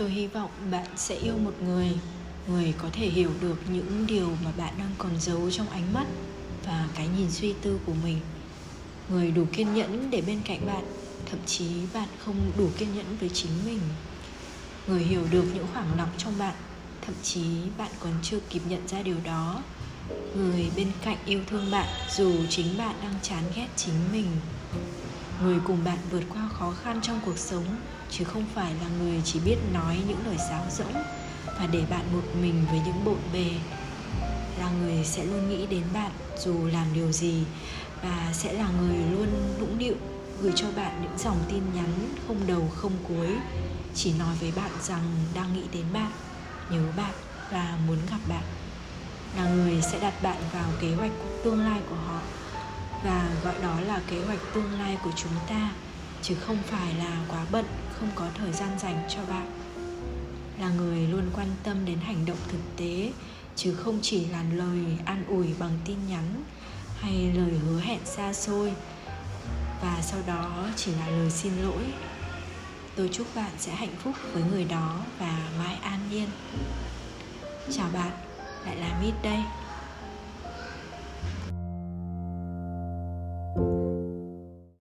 tôi hy vọng bạn sẽ yêu một người người có thể hiểu được những điều mà bạn đang còn giấu trong ánh mắt và cái nhìn suy tư của mình. Người đủ kiên nhẫn để bên cạnh bạn, thậm chí bạn không đủ kiên nhẫn với chính mình. Người hiểu được những khoảng lặng trong bạn, thậm chí bạn còn chưa kịp nhận ra điều đó. Người bên cạnh yêu thương bạn dù chính bạn đang chán ghét chính mình người cùng bạn vượt qua khó khăn trong cuộc sống, chứ không phải là người chỉ biết nói những lời sáo rỗng và để bạn một mình với những bộn bề. Là người sẽ luôn nghĩ đến bạn dù làm điều gì và sẽ là người luôn nũng điệu gửi cho bạn những dòng tin nhắn không đầu, không cuối, chỉ nói với bạn rằng đang nghĩ đến bạn, nhớ bạn và muốn gặp bạn. Là người sẽ đặt bạn vào kế hoạch tương lai của họ và gọi đó là kế hoạch tương lai của chúng ta, chứ không phải là quá bận, không có thời gian dành cho bạn. Là người luôn quan tâm đến hành động thực tế, chứ không chỉ là lời an ủi bằng tin nhắn hay lời hứa hẹn xa xôi. Và sau đó chỉ là lời xin lỗi. Tôi chúc bạn sẽ hạnh phúc với người đó và mãi an nhiên. Chào bạn, lại là mít đây.